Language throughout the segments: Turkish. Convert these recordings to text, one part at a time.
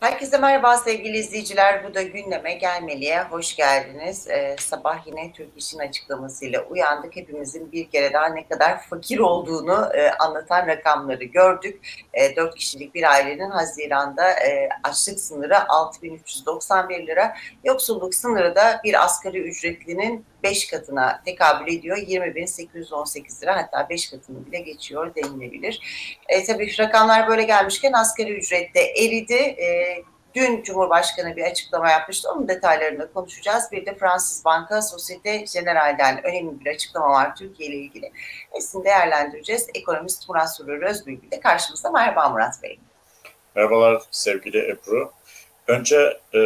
Herkese merhaba sevgili izleyiciler. Bu da gündeme gelmeliye hoş geldiniz. Ee, sabah yine Türk İş'in açıklamasıyla uyandık. Hepimizin bir kere daha ne kadar fakir olduğunu e, anlatan rakamları gördük. E, 4 kişilik bir ailenin Haziran'da e, açlık sınırı 6391 lira. Yoksulluk sınırı da bir asgari ücretlinin 5 katına tekabül ediyor. 20.818 lira hatta 5 katını bile geçiyor denilebilir. E, tabii rakamlar böyle gelmişken asgari ücrette eridi. E, dün Cumhurbaşkanı bir açıklama yapmıştı. Onun detaylarını konuşacağız. Bir de Fransız Banka Societe Generale'den önemli bir açıklama var Türkiye ile ilgili. Hepsini değerlendireceğiz. Ekonomist Murat Surur Özbülgü de karşımızda. Merhaba Murat Bey. Merhabalar sevgili Ebru. Önce e,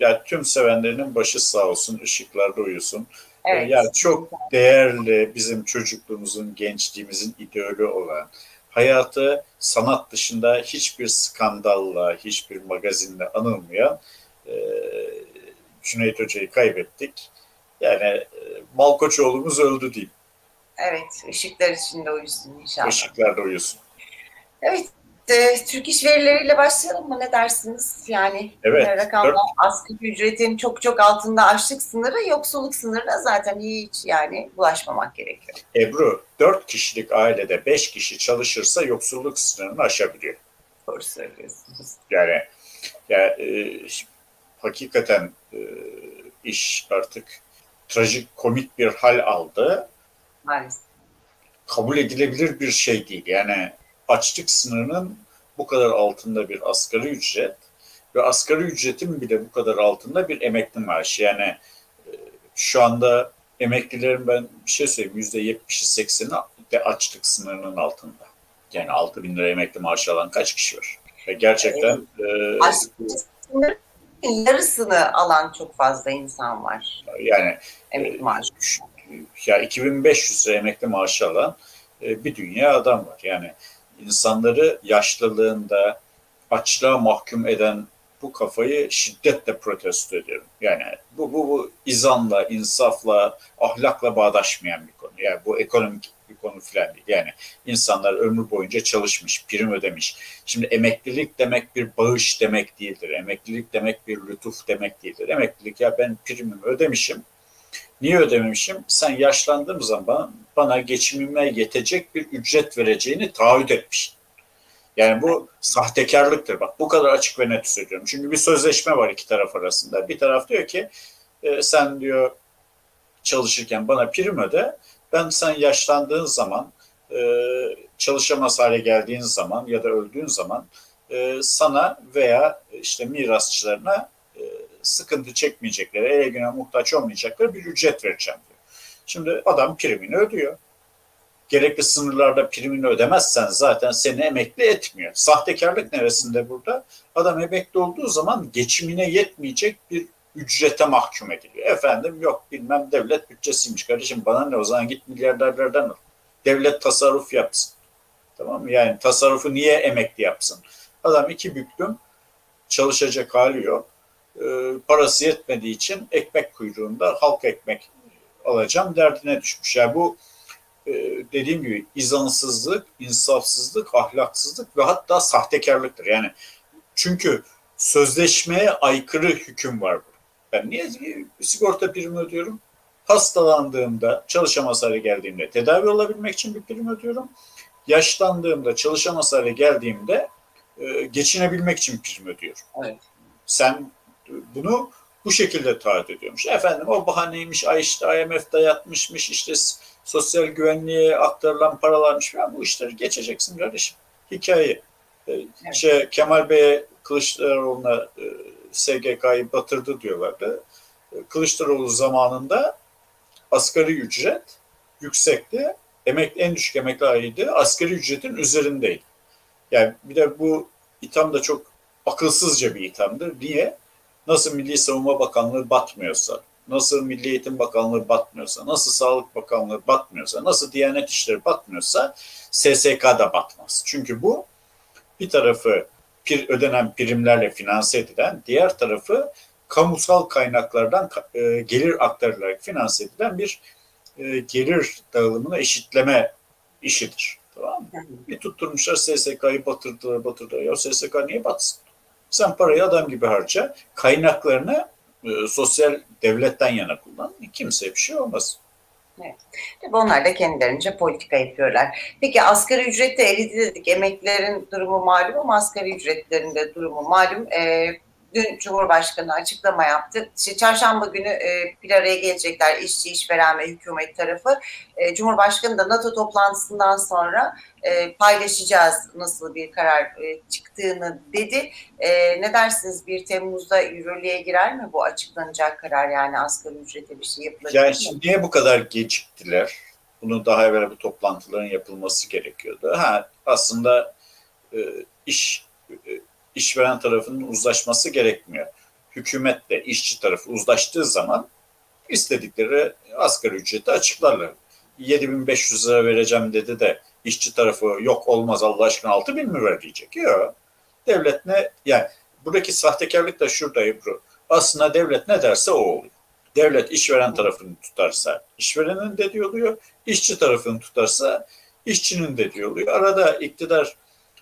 yani tüm sevenlerinin başı sağ olsun, ışıklarda uyusun. Evet. Yani çok değerli bizim çocukluğumuzun, gençliğimizin idolü olan, hayatı sanat dışında hiçbir skandalla, hiçbir magazinle anılmayan e, Cüneyt Hoca'yı kaybettik. Yani e, Malkoçoğlu'muz öldü diyeyim. Evet, ışıklar içinde uyusun inşallah. Işıklarda uyusun. Evet, e, Türk iş verileriyle başlayalım mı? Ne dersiniz? Yani evet, rakamlar asgari ücretin çok çok altında açlık sınırı, yoksulluk sınırına zaten hiç yani bulaşmamak gerekiyor. Ebru, dört kişilik ailede beş kişi çalışırsa yoksulluk sınırını aşabiliyor. Doğru söylüyorsunuz. Yani, yani e, hakikaten e, iş artık trajik, komik bir hal aldı. Maalesef. Kabul edilebilir bir şey değil. Yani açlık sınırının bu kadar altında bir asgari ücret ve asgari ücretin bile bu kadar altında bir emekli maaşı. Yani e, şu anda emeklilerin ben bir şey söyleyeyim yüzde yetmişi sekseni de açlık sınırının altında. Yani altı bin lira emekli maaşı alan kaç kişi var? Ve gerçekten e, yarısını alan çok fazla insan var. Yani emekli maaşı. E, ya 2500 lira emekli maaşı alan e, bir dünya adam var. Yani insanları yaşlılığında açlığa mahkum eden bu kafayı şiddetle protesto ediyorum. Yani bu, bu, bu izanla, insafla, ahlakla bağdaşmayan bir konu. Yani bu ekonomik bir konu falan değil. Yani insanlar ömrü boyunca çalışmış, prim ödemiş. Şimdi emeklilik demek bir bağış demek değildir. Emeklilik demek bir lütuf demek değildir. Emeklilik ya ben primimi ödemişim, Niye ödememişim? Sen yaşlandığım zaman bana geçimime yetecek bir ücret vereceğini taahhüt etmişsin. Yani bu sahtekarlıktır. Bak bu kadar açık ve net söylüyorum. Çünkü bir sözleşme var iki taraf arasında. Bir taraf diyor ki e, sen diyor çalışırken bana prim öde. Ben sen yaşlandığın zaman e, çalışamaz hale geldiğin zaman ya da öldüğün zaman e, sana veya işte mirasçılarına sıkıntı çekmeyecekleri, ele güne muhtaç olmayacakları bir ücret vereceğim diyor. Şimdi adam primini ödüyor. Gerekli sınırlarda primini ödemezsen zaten seni emekli etmiyor. Sahtekarlık neresinde burada? Adam emekli olduğu zaman geçimine yetmeyecek bir ücrete mahkum ediliyor. Efendim yok bilmem devlet bütçesiymiş kardeşim bana ne o zaman git milyarderlerden al. Devlet tasarruf yapsın. Tamam mı? Yani tasarrufu niye emekli yapsın? Adam iki büklüm çalışacak hali yok parası yetmediği için ekmek kuyruğunda halk ekmek alacağım derdine düşmüş. Yani bu e, dediğim gibi izansızlık, insafsızlık, ahlaksızlık ve hatta sahtekarlıktır. Yani çünkü sözleşmeye aykırı hüküm var bu. Ben niye sigorta primi ödüyorum? Hastalandığımda, çalışamaz hale geldiğimde tedavi olabilmek için bir prim ödüyorum. Yaşlandığımda, çalışamaz hale geldiğimde e, geçinebilmek için prim ödüyorum. Evet. Sen bunu bu şekilde taahhüt ediyormuş. Efendim o bahaneymiş, işte IMF dayatmışmış, işte sosyal güvenliğe aktarılan paralarmış falan bu işleri geçeceksin kardeşim. Hikaye. Ee, evet. Şey, Kemal Bey'e Kılıçdaroğlu'na e, SGK'yı batırdı diyorlardı. E, Kılıçdaroğlu zamanında asgari ücret yüksekti. Emekli, en düşük emekli ayıydı. Asgari ücretin üzerindeydi. Yani bir de bu itham da çok akılsızca bir ithamdır. Niye? Nasıl Milli Savunma Bakanlığı batmıyorsa, nasıl Milli Eğitim Bakanlığı batmıyorsa, nasıl Sağlık Bakanlığı batmıyorsa, nasıl Diyanet İşleri batmıyorsa SSK da batmaz. Çünkü bu bir tarafı bir ödenen primlerle finanse edilen, diğer tarafı kamusal kaynaklardan e, gelir aktarılarak finanse edilen bir e, gelir dağılımını eşitleme işidir. Tamam mı? Bir tutturmuşlar SSK'yı batırdılar, batırdılar. Ya SSK niye batsın? Sen parayı adam gibi harca, kaynaklarını e, sosyal devletten yana kullan. Kimse bir şey olmaz. Tabii onlar da kendilerince politika yapıyorlar. Peki asgari ücrette eridi dedik. Emeklilerin durumu malum ama asgari ücretlerin de durumu malum. Ee, dün Cumhurbaşkanı açıklama yaptı. İşte çarşamba günü e, bir araya gelecekler işçi, işveren ve hükümet tarafı. E, Cumhurbaşkanı da NATO toplantısından sonra e, paylaşacağız nasıl bir karar e, çıktığını dedi. E, ne dersiniz 1 Temmuz'da yürürlüğe girer mi bu açıklanacak karar yani asgari ücrete bir şey yapılacak Yani mı? şimdi niye bu kadar geciktiler? Bunu daha evvel bu toplantıların yapılması gerekiyordu. Ha aslında e, iş e, işveren tarafının uzlaşması gerekmiyor. Hükümetle işçi tarafı uzlaştığı zaman istedikleri asgari ücreti açıklarlar. 7500 lira vereceğim dedi de işçi tarafı yok olmaz Allah aşkına 6000 mi ver diyecek. Yok. Devlet ne yani buradaki sahtekarlık da şurada Ebru. Aslında devlet ne derse o oluyor. Devlet işveren tarafını tutarsa işverenin dediği oluyor. İşçi tarafını tutarsa işçinin dediği oluyor. Arada iktidar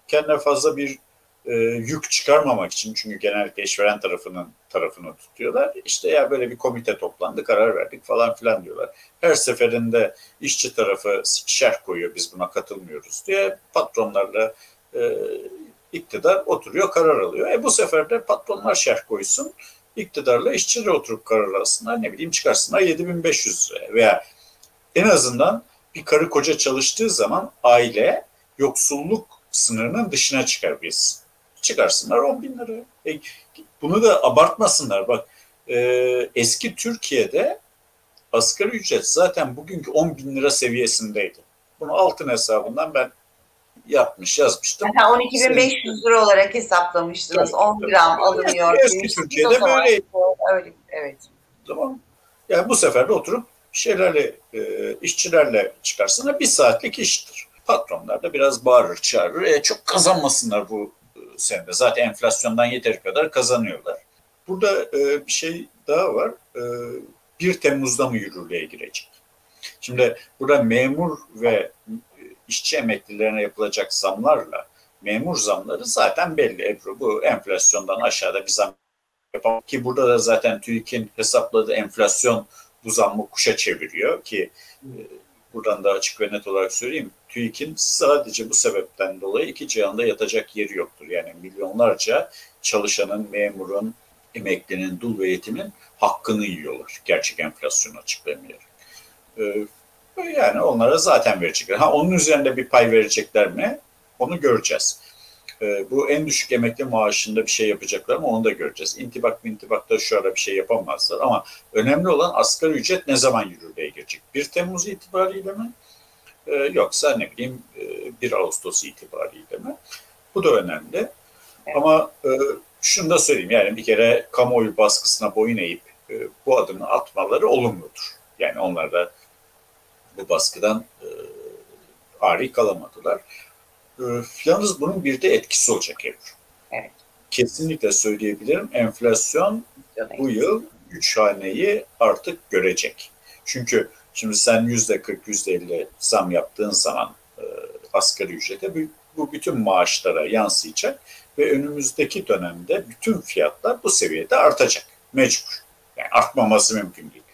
kendine fazla bir e, yük çıkarmamak için çünkü genellikle işveren tarafının tarafını tutuyorlar. İşte ya böyle bir komite toplandı karar verdik falan filan diyorlar. Her seferinde işçi tarafı şerh koyuyor biz buna katılmıyoruz diye patronlarla e, iktidar oturuyor karar alıyor. E bu sefer de patronlar şerh koysun iktidarla işçiler oturup karar alsınlar ne bileyim çıkarsınlar 7500 liraya veya en azından bir karı koca çalıştığı zaman aile yoksulluk sınırının dışına çıkar biz. Çıkarsınlar 10 bin lira. E, bunu da abartmasınlar. Bak e, eski Türkiye'de asgari ücret zaten bugünkü 10 bin lira seviyesindeydi. Bunu altın hesabından ben yapmış yazmıştım. Ha, 12.500 lira olarak hesaplamıştınız. Tabii, 10 tabii. gram alınıyor. Eski. Türkiye'de böyleydi. Öyle, evet. Tamam. Yani bu sefer de oturup şeylerle, e, işçilerle çıkarsınlar. Bir saatlik iştir. Patronlar da biraz bağırır, çağırır. E, çok kazanmasınlar bu senede. Zaten enflasyondan yeteri kadar kazanıyorlar. Burada e, bir şey daha var. E, 1 Temmuz'da mı yürürlüğe girecek? Şimdi burada memur ve e, işçi emeklilerine yapılacak zamlarla memur zamları zaten belli Ebru. Bu enflasyondan aşağıda bir zam yapamam. Ki burada da zaten TÜİK'in hesapladığı enflasyon bu zammı kuşa çeviriyor ki e, buradan da açık ve net olarak söyleyeyim. TÜİK'in sadece bu sebepten dolayı iki cihanda yatacak yeri yoktur. Yani milyonlarca çalışanın, memurun, emeklinin, dul ve yetimin hakkını yiyorlar. Gerçek enflasyonu açıklamayarak. Ee, yani onlara zaten verecekler. Ha onun üzerinde bir pay verecekler mi? Onu göreceğiz. Ee, bu en düşük emekli maaşında bir şey yapacaklar mı onu da göreceğiz. İntibak intibakta şu ara bir şey yapamazlar ama önemli olan asgari ücret ne zaman yürürlüğe girecek? 1 Temmuz itibariyle mi? Ee, yoksa ne bileyim e, 1 Ağustos itibariyle mi? Bu da önemli. Evet. Ama e, şunu da söyleyeyim yani bir kere kamuoyu baskısına boyun eğip e, bu adımı atmaları olumludur. Yani onlar da bu baskıdan e, ari kalamadılar. Yalnız bunun bir de etkisi olacak Ebru. Evet. Kesinlikle söyleyebilirim. Enflasyon bu yıl 3 haneyi artık görecek. Çünkü şimdi sen yüzde 40, yüzde 50 zam yaptığın zaman e, asgari ücrete bu, bu bütün maaşlara yansıyacak ve önümüzdeki dönemde bütün fiyatlar bu seviyede artacak. Mecbur. Yani artmaması mümkün değil.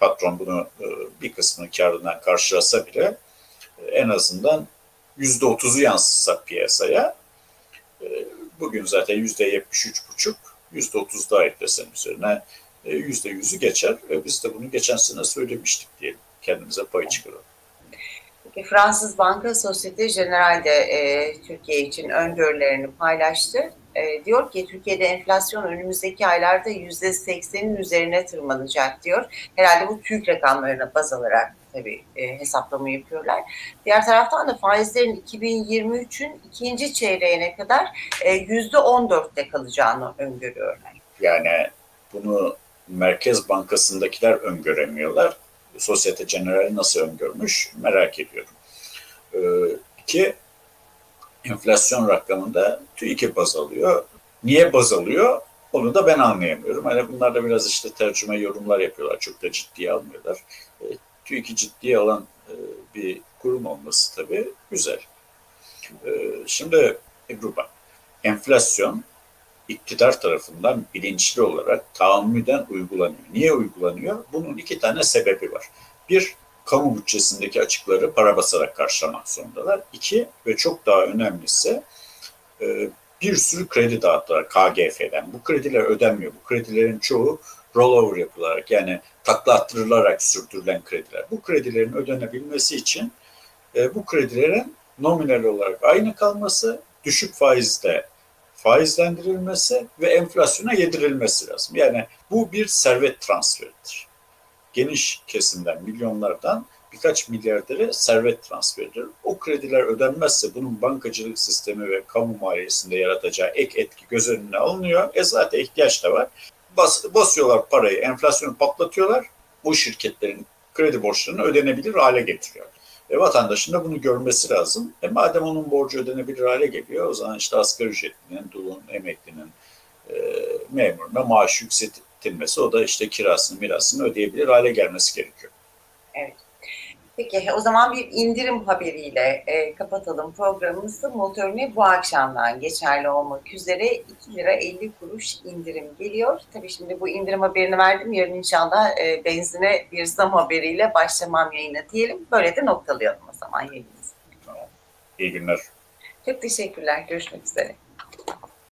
Patron bunu e, bir kısmını karından karşılasa bile e, en azından yüzde otuzu yansıtsa piyasaya e, bugün zaten yüzde yetmiş üç buçuk yüzde otuz daha eklesen üzerine e, yüzde yüzü geçer. ve Biz de bunu geçen sene söylemiştik diyelim. Kendimize pay çıkaralım. Fransız Banka Societe Generale de e, Türkiye için öngörülerini paylaştı. E, diyor ki Türkiye'de enflasyon önümüzdeki aylarda yüzde seksenin üzerine tırmanacak diyor. Herhalde bu TÜİK rakamlarına baz alarak tabii e, hesaplama yapıyorlar. Diğer taraftan da faizlerin 2023'ün ikinci çeyreğine kadar e, yüzde 14'te kalacağını öngörüyorlar. Yani bunu Merkez Bankası'ndakiler öngöremiyorlar. Sosyete General nasıl öngörmüş merak ediyorum. Ee, ki enflasyon rakamında TÜİK'e baz alıyor. Niye baz alıyor? Onu da ben anlayamıyorum. Hani bunlar da biraz işte tercüme yorumlar yapıyorlar. Çok da ciddiye almıyorlar. TÜİK'i ciddiye alan e, bir kurum olması tabii güzel. E, şimdi Ebru bak, enflasyon iktidar tarafından bilinçli olarak tahammüden uygulanıyor. Niye uygulanıyor? Bunun iki tane sebebi var. Bir, kamu bütçesindeki açıkları para basarak karşılamak zorundalar. İki ve çok daha önemlisi e, bir sürü kredi dağıttılar KGF'den. Bu krediler ödenmiyor. Bu kredilerin çoğu rollover yapılarak yani takla attırılarak sürdürülen krediler. Bu kredilerin ödenebilmesi için e, bu kredilerin nominal olarak aynı kalması, düşük faizde faizlendirilmesi ve enflasyona yedirilmesi lazım. Yani bu bir servet transferidir. Geniş kesimden, milyonlardan birkaç milyardere servet transferidir. O krediler ödenmezse bunun bankacılık sistemi ve kamu maliyesinde yaratacağı ek etki göz önüne alınıyor. E zaten ihtiyaç da var. Bas, basıyorlar parayı, enflasyonu patlatıyorlar. Bu şirketlerin kredi borçlarını ödenebilir hale getiriyor. E, vatandaşın da bunu görmesi lazım. E, madem onun borcu ödenebilir hale geliyor, o zaman işte asgari ücretlinin, dulun, emeklinin, e, memuruna maaş yükseltilmesi, o da işte kirasını, mirasını ödeyebilir hale gelmesi gerekiyor. Peki o zaman bir indirim haberiyle e, kapatalım programımızı. Motorine bu akşamdan geçerli olmak üzere 2 lira 50 kuruş indirim geliyor. Tabii şimdi bu indirim haberini verdim. Yarın inşallah e, benzine bir zam haberiyle başlamam yayına diyelim. Böyle de noktalayalım o zaman yayınımızı. İyi günler. Çok teşekkürler. Görüşmek üzere.